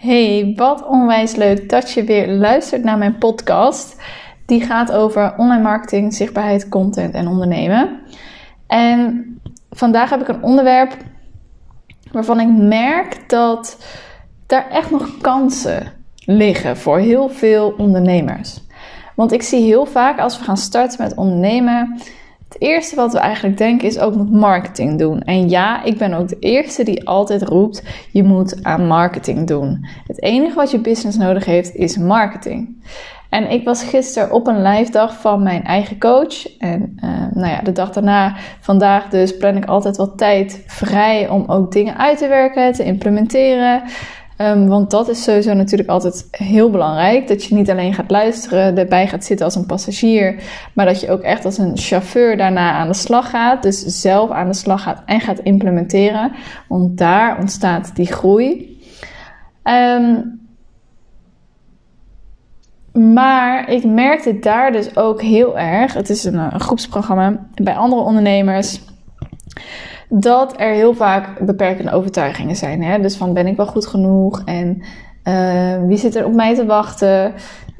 Hey, wat onwijs leuk dat je weer luistert naar mijn podcast. Die gaat over online marketing, zichtbaarheid, content en ondernemen. En vandaag heb ik een onderwerp waarvan ik merk dat daar echt nog kansen liggen voor heel veel ondernemers. Want ik zie heel vaak als we gaan starten met ondernemen, het eerste wat we eigenlijk denken is ook moet marketing doen. En ja, ik ben ook de eerste die altijd roept: je moet aan marketing doen. Het enige wat je business nodig heeft is marketing. En ik was gisteren op een live dag van mijn eigen coach. En uh, nou ja, de dag daarna, vandaag dus, plan ik altijd wat tijd vrij om ook dingen uit te werken, te implementeren. Um, want dat is sowieso natuurlijk altijd heel belangrijk. Dat je niet alleen gaat luisteren, erbij gaat zitten als een passagier. Maar dat je ook echt als een chauffeur daarna aan de slag gaat. Dus zelf aan de slag gaat en gaat implementeren. Want daar ontstaat die groei. Um, maar ik merkte daar dus ook heel erg. Het is een, een groepsprogramma bij andere ondernemers dat er heel vaak beperkende overtuigingen zijn. Hè? Dus van ben ik wel goed genoeg en uh, wie zit er op mij te wachten?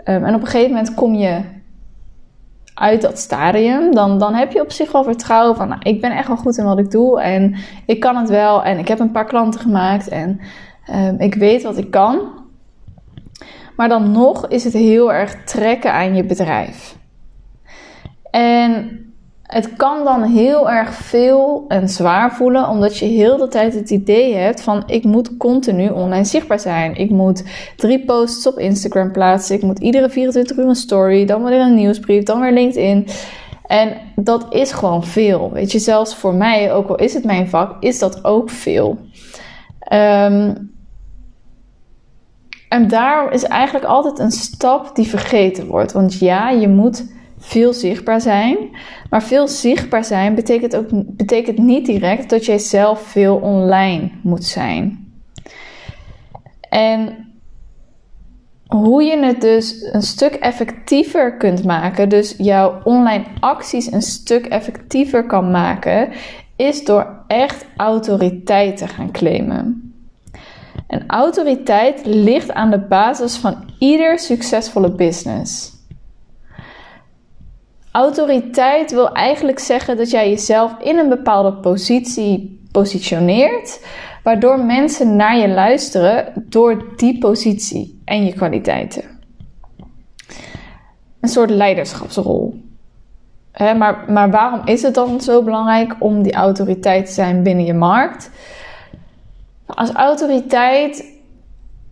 Um, en op een gegeven moment kom je uit dat stadium, dan, dan heb je op zich wel vertrouwen van nou, ik ben echt wel goed in wat ik doe en ik kan het wel en ik heb een paar klanten gemaakt en um, ik weet wat ik kan. Maar dan nog is het heel erg trekken aan je bedrijf. En het kan dan heel erg veel en zwaar voelen, omdat je heel de tijd het idee hebt van ik moet continu online zichtbaar zijn. Ik moet drie posts op Instagram plaatsen, ik moet iedere 24 uur een story, dan weer een nieuwsbrief, dan weer LinkedIn. En dat is gewoon veel. Weet je, zelfs voor mij, ook al is het mijn vak, is dat ook veel. Um, en daar is eigenlijk altijd een stap die vergeten wordt. Want ja, je moet veel zichtbaar zijn. Maar veel zichtbaar zijn betekent, ook, betekent niet direct dat jij zelf veel online moet zijn. En hoe je het dus een stuk effectiever kunt maken, dus jouw online acties een stuk effectiever kan maken, is door echt autoriteit te gaan claimen. En autoriteit ligt aan de basis van ieder succesvolle business. Autoriteit wil eigenlijk zeggen dat jij jezelf in een bepaalde positie positioneert, waardoor mensen naar je luisteren door die positie en je kwaliteiten. Een soort leiderschapsrol. maar, maar waarom is het dan zo belangrijk om die autoriteit te zijn binnen je markt? Als autoriteit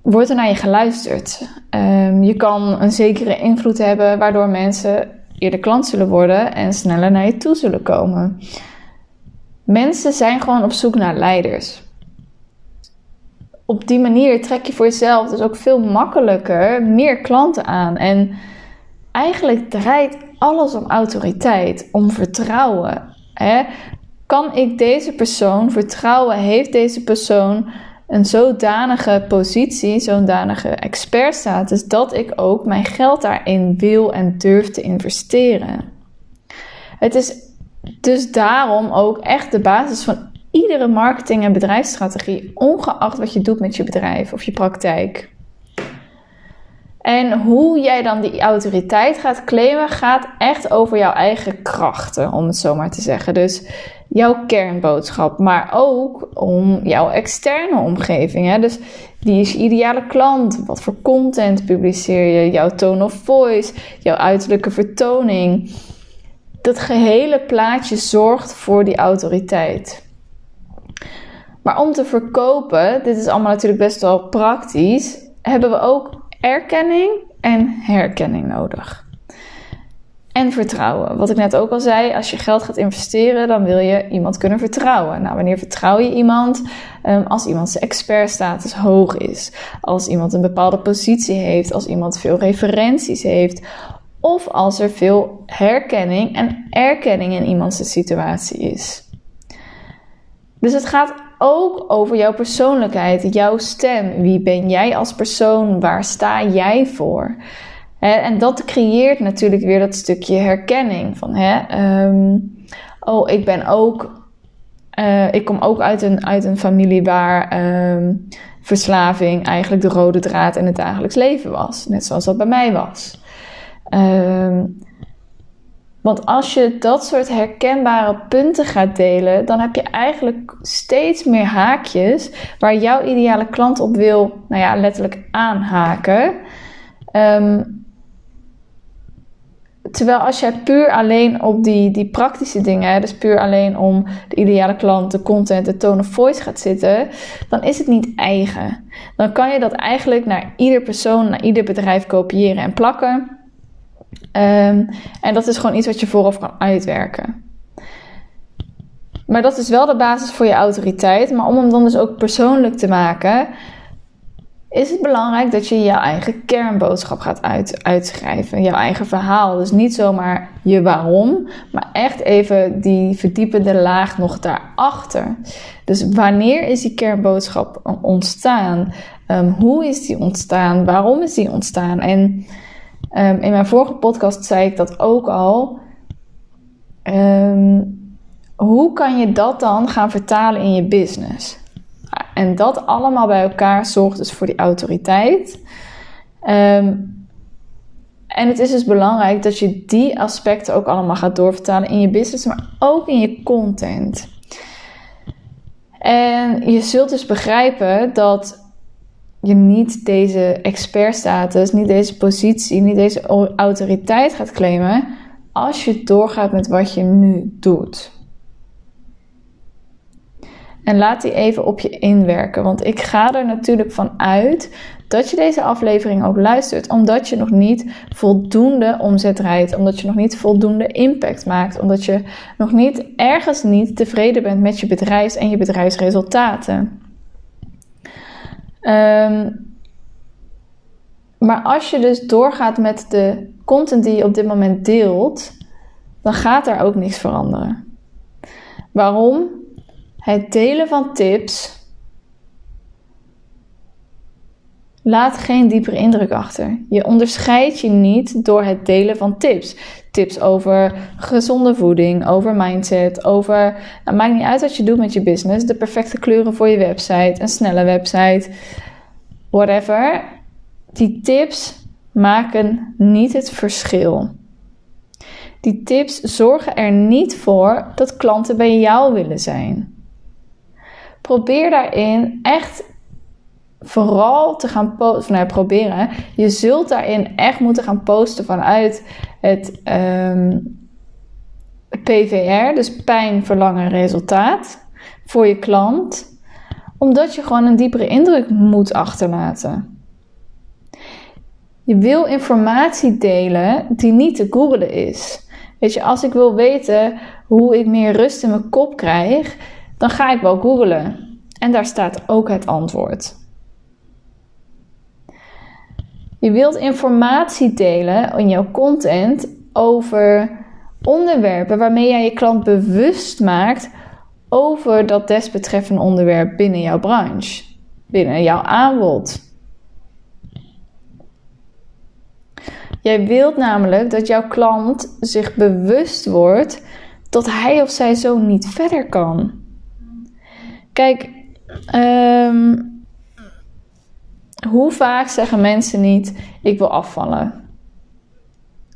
wordt er naar je geluisterd. Um, je kan een zekere invloed hebben waardoor mensen eerder klant zullen worden en sneller naar je toe zullen komen. Mensen zijn gewoon op zoek naar leiders. Op die manier trek je voor jezelf dus ook veel makkelijker meer klanten aan. En eigenlijk draait alles om autoriteit, om vertrouwen. Hè? Kan ik deze persoon vertrouwen? Heeft deze persoon een zodanige positie, zodanige expertstatus, dat ik ook mijn geld daarin wil en durf te investeren. Het is dus daarom ook echt de basis van iedere marketing- en bedrijfsstrategie, ongeacht wat je doet met je bedrijf of je praktijk. En hoe jij dan die autoriteit gaat claimen, gaat echt over jouw eigen krachten, om het zo maar te zeggen. Dus jouw kernboodschap, maar ook om jouw externe omgeving. Hè? Dus wie is je ideale klant? Wat voor content publiceer je? Jouw tone of voice, jouw uiterlijke vertoning. Dat gehele plaatje zorgt voor die autoriteit. Maar om te verkopen, dit is allemaal natuurlijk best wel praktisch, hebben we ook erkenning en herkenning nodig. En vertrouwen. Wat ik net ook al zei, als je geld gaat investeren, dan wil je iemand kunnen vertrouwen. Nou, wanneer vertrouw je iemand? Um, als iemand zijn expertstatus hoog is, als iemand een bepaalde positie heeft, als iemand veel referenties heeft, of als er veel herkenning en erkenning in iemands situatie is. Dus het gaat ook over jouw persoonlijkheid, jouw stem. Wie ben jij als persoon? Waar sta jij voor? en dat creëert natuurlijk weer dat stukje herkenning van, hè, um, oh, ik ben ook, uh, ik kom ook uit een, uit een familie waar um, verslaving eigenlijk de rode draad in het dagelijks leven was. Net zoals dat bij mij was. Ehm, want als je dat soort herkenbare punten gaat delen, dan heb je eigenlijk steeds meer haakjes waar jouw ideale klant op wil, nou ja, letterlijk aanhaken. Um, Terwijl als jij puur alleen op die, die praktische dingen, dus puur alleen om de ideale klant, de content, de tone of voice gaat zitten, dan is het niet eigen. Dan kan je dat eigenlijk naar ieder persoon, naar ieder bedrijf kopiëren en plakken. Um, en dat is gewoon iets wat je vooraf kan uitwerken. Maar dat is wel de basis voor je autoriteit. Maar om hem dan dus ook persoonlijk te maken, is het belangrijk dat je jouw eigen kernboodschap gaat uit, uitschrijven. Jouw eigen verhaal. Dus niet zomaar je waarom, maar echt even die verdiepende laag nog daarachter. Dus wanneer is die kernboodschap ontstaan? Um, hoe is die ontstaan? Waarom is die ontstaan? En um, in mijn vorige podcast zei ik dat ook al. Um, hoe kan je dat dan gaan vertalen in je business? En dat allemaal bij elkaar zorgt dus voor die autoriteit. Um, en het is dus belangrijk dat je die aspecten ook allemaal gaat doorvertalen in je business, maar ook in je content. En je zult dus begrijpen dat je niet deze expertstatus, niet deze positie, niet deze autoriteit gaat claimen als je doorgaat met wat je nu doet. En laat die even op je inwerken. Want ik ga er natuurlijk van uit dat je deze aflevering ook luistert. Omdat je nog niet voldoende omzet draait. Omdat je nog niet voldoende impact maakt. Omdat je nog niet ergens niet tevreden bent met je bedrijfs- en je bedrijfsresultaten. Um, maar als je dus doorgaat met de content die je op dit moment deelt, dan gaat er ook niks veranderen. Waarom? Het delen van tips laat geen diepere indruk achter. Je onderscheidt je niet door het delen van tips. Tips over gezonde voeding, over mindset, over. Nou, maakt niet uit wat je doet met je business. De perfecte kleuren voor je website, een snelle website, whatever. Die tips maken niet het verschil. Die tips zorgen er niet voor dat klanten bij jou willen zijn probeer daarin echt vooral te gaan posten. Nou, proberen. Je zult daarin echt moeten gaan posten vanuit het ehm, PVR, dus pijn, verlangen, resultaat, voor je klant, omdat je gewoon een diepere indruk moet achterlaten. Je wil informatie delen die niet te googlen is. Weet je, als ik wil weten hoe ik meer rust in mijn kop krijg, dan ga ik wel googlen. En daar staat ook het antwoord. Je wilt informatie delen in jouw content over onderwerpen waarmee jij je klant bewust maakt over dat desbetreffende onderwerp binnen jouw branche, binnen jouw aanbod. Jij wilt namelijk dat jouw klant zich bewust wordt dat hij of zij zo niet verder kan. Kijk, um, hoe vaak zeggen mensen niet: ik wil afvallen?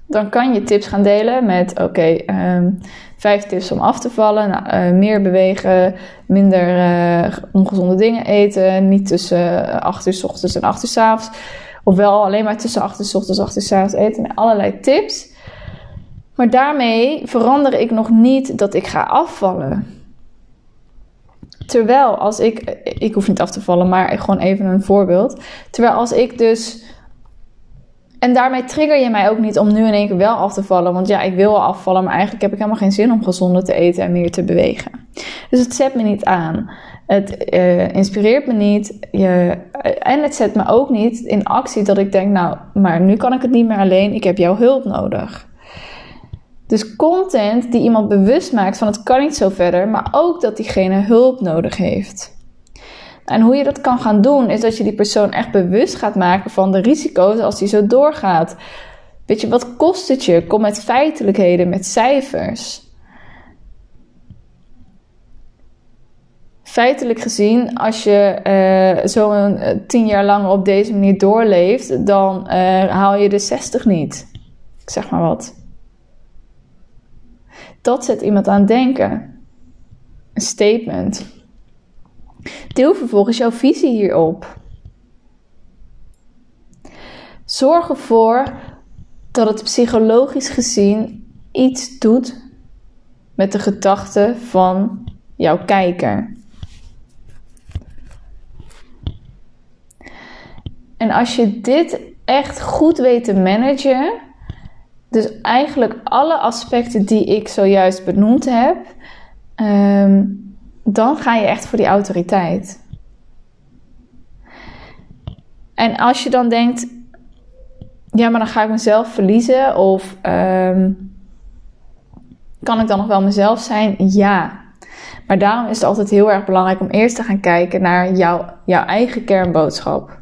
Dan kan je tips gaan delen met: oké, um, vijf tips om af te vallen. Nou, uh, meer bewegen, minder uh, ongezonde dingen eten. Niet tussen 8 uur s ochtends en 8 uur s avonds. Ofwel alleen maar tussen 8 uur s ochtends en 8 uur s avonds eten. Allerlei tips. Maar daarmee verander ik nog niet dat ik ga afvallen. Terwijl als ik, ik hoef niet af te vallen, maar gewoon even een voorbeeld. Terwijl als ik dus, en daarmee trigger je mij ook niet om nu in één keer wel af te vallen. Want ja, ik wil wel afvallen, maar eigenlijk heb ik helemaal geen zin om gezonder te eten en meer te bewegen. Dus het zet me niet aan. Het uh, inspireert me niet. Je, en het zet me ook niet in actie dat ik denk, nou, maar nu kan ik het niet meer alleen. Ik heb jouw hulp nodig. Dus content die iemand bewust maakt van het kan niet zo verder, maar ook dat diegene hulp nodig heeft. En hoe je dat kan gaan doen, is dat je die persoon echt bewust gaat maken van de risico's als die zo doorgaat. Weet je, wat kost het je? Kom met feitelijkheden, met cijfers. feitelijk gezien, als je uh, zo'n tien jaar lang op deze manier doorleeft, dan haal je de 60 niet. Ik zeg maar wat. Dat zet iemand aan denken. Een statement. Deel vervolgens jouw visie hierop. Zorg ervoor dat het psychologisch gezien iets doet met de gedachten van jouw kijker. En als je dit echt goed weet te managen, dus eigenlijk alle aspecten die ik zojuist benoemd heb, ehm, dan ga je echt voor die autoriteit. En als je dan denkt, ja, maar dan ga ik mezelf verliezen of ehm, kan ik dan nog wel mezelf zijn? Ja. Maar daarom is het altijd heel erg belangrijk om eerst te gaan kijken naar jouw, jouw eigen kernboodschap.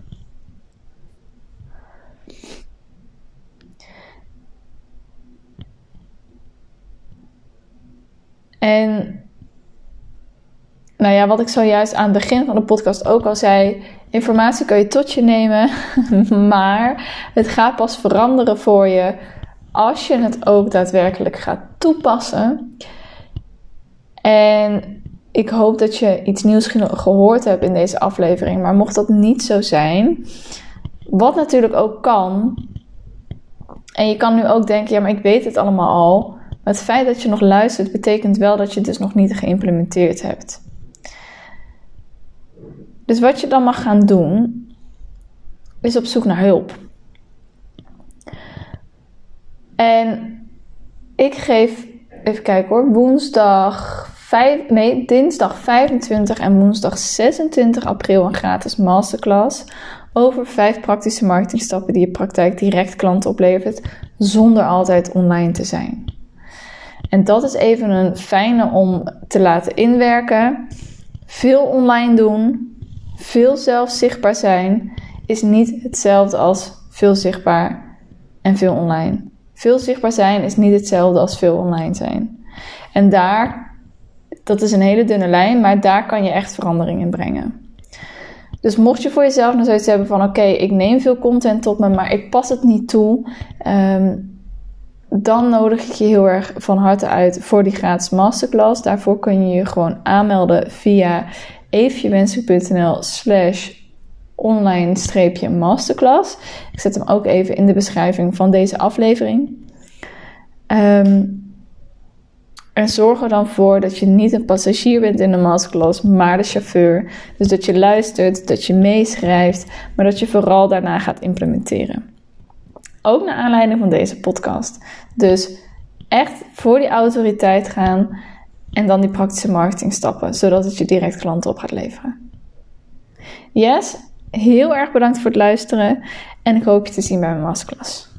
En nou ja, wat ik zojuist aan het begin van de podcast ook al zei. Informatie kan je tot je nemen, maar het gaat pas veranderen voor je als je het ook daadwerkelijk gaat toepassen. En ik hoop dat je iets nieuws gehoord hebt in deze aflevering, maar mocht dat niet zo zijn, wat natuurlijk ook kan, en je kan nu ook denken, ja, maar ik weet het allemaal al. Maar het feit dat je nog luistert, betekent wel dat je het dus nog niet geïmplementeerd hebt. Dus wat je dan mag gaan doen, is op zoek naar hulp. En ik geef, even kijken hoor, woensdag 5, nee, dinsdag 25 en woensdag 26 april een gratis masterclass over vijf praktische marketingstappen die je praktijk direct klanten oplevert zonder altijd online te zijn. En dat is even een fijne om te laten inwerken. Veel online doen, veel zelf zichtbaar zijn is niet hetzelfde als veel zichtbaar en veel online. Veel zichtbaar zijn is niet hetzelfde als veel online zijn. En daar, dat is een hele dunne lijn, maar daar kan je echt verandering in brengen. Dus mocht je voor jezelf nog zoiets hebben van: oké, ik neem veel content tot me, maar ik pas het niet toe. Um, dan nodig ik je heel erg van harte uit voor die gratis masterclass. Daarvoor kun je je gewoon aanmelden via eefjewenselijk.nl slash online masterclass. Ik zet hem ook even in de beschrijving van deze aflevering. Ehm, en zorg er dan voor dat je niet een passagier bent in de masterclass, maar de chauffeur. Dus dat je luistert, dat je meeschrijft, maar dat je vooral daarna gaat implementeren. Ook naar aanleiding van deze podcast. Dus echt voor die autoriteit gaan en dan die praktische marketing stappen, zodat het je direct klanten op gaat leveren. Yes, heel erg bedankt voor het luisteren en ik hoop je te zien bij mijn masterclass.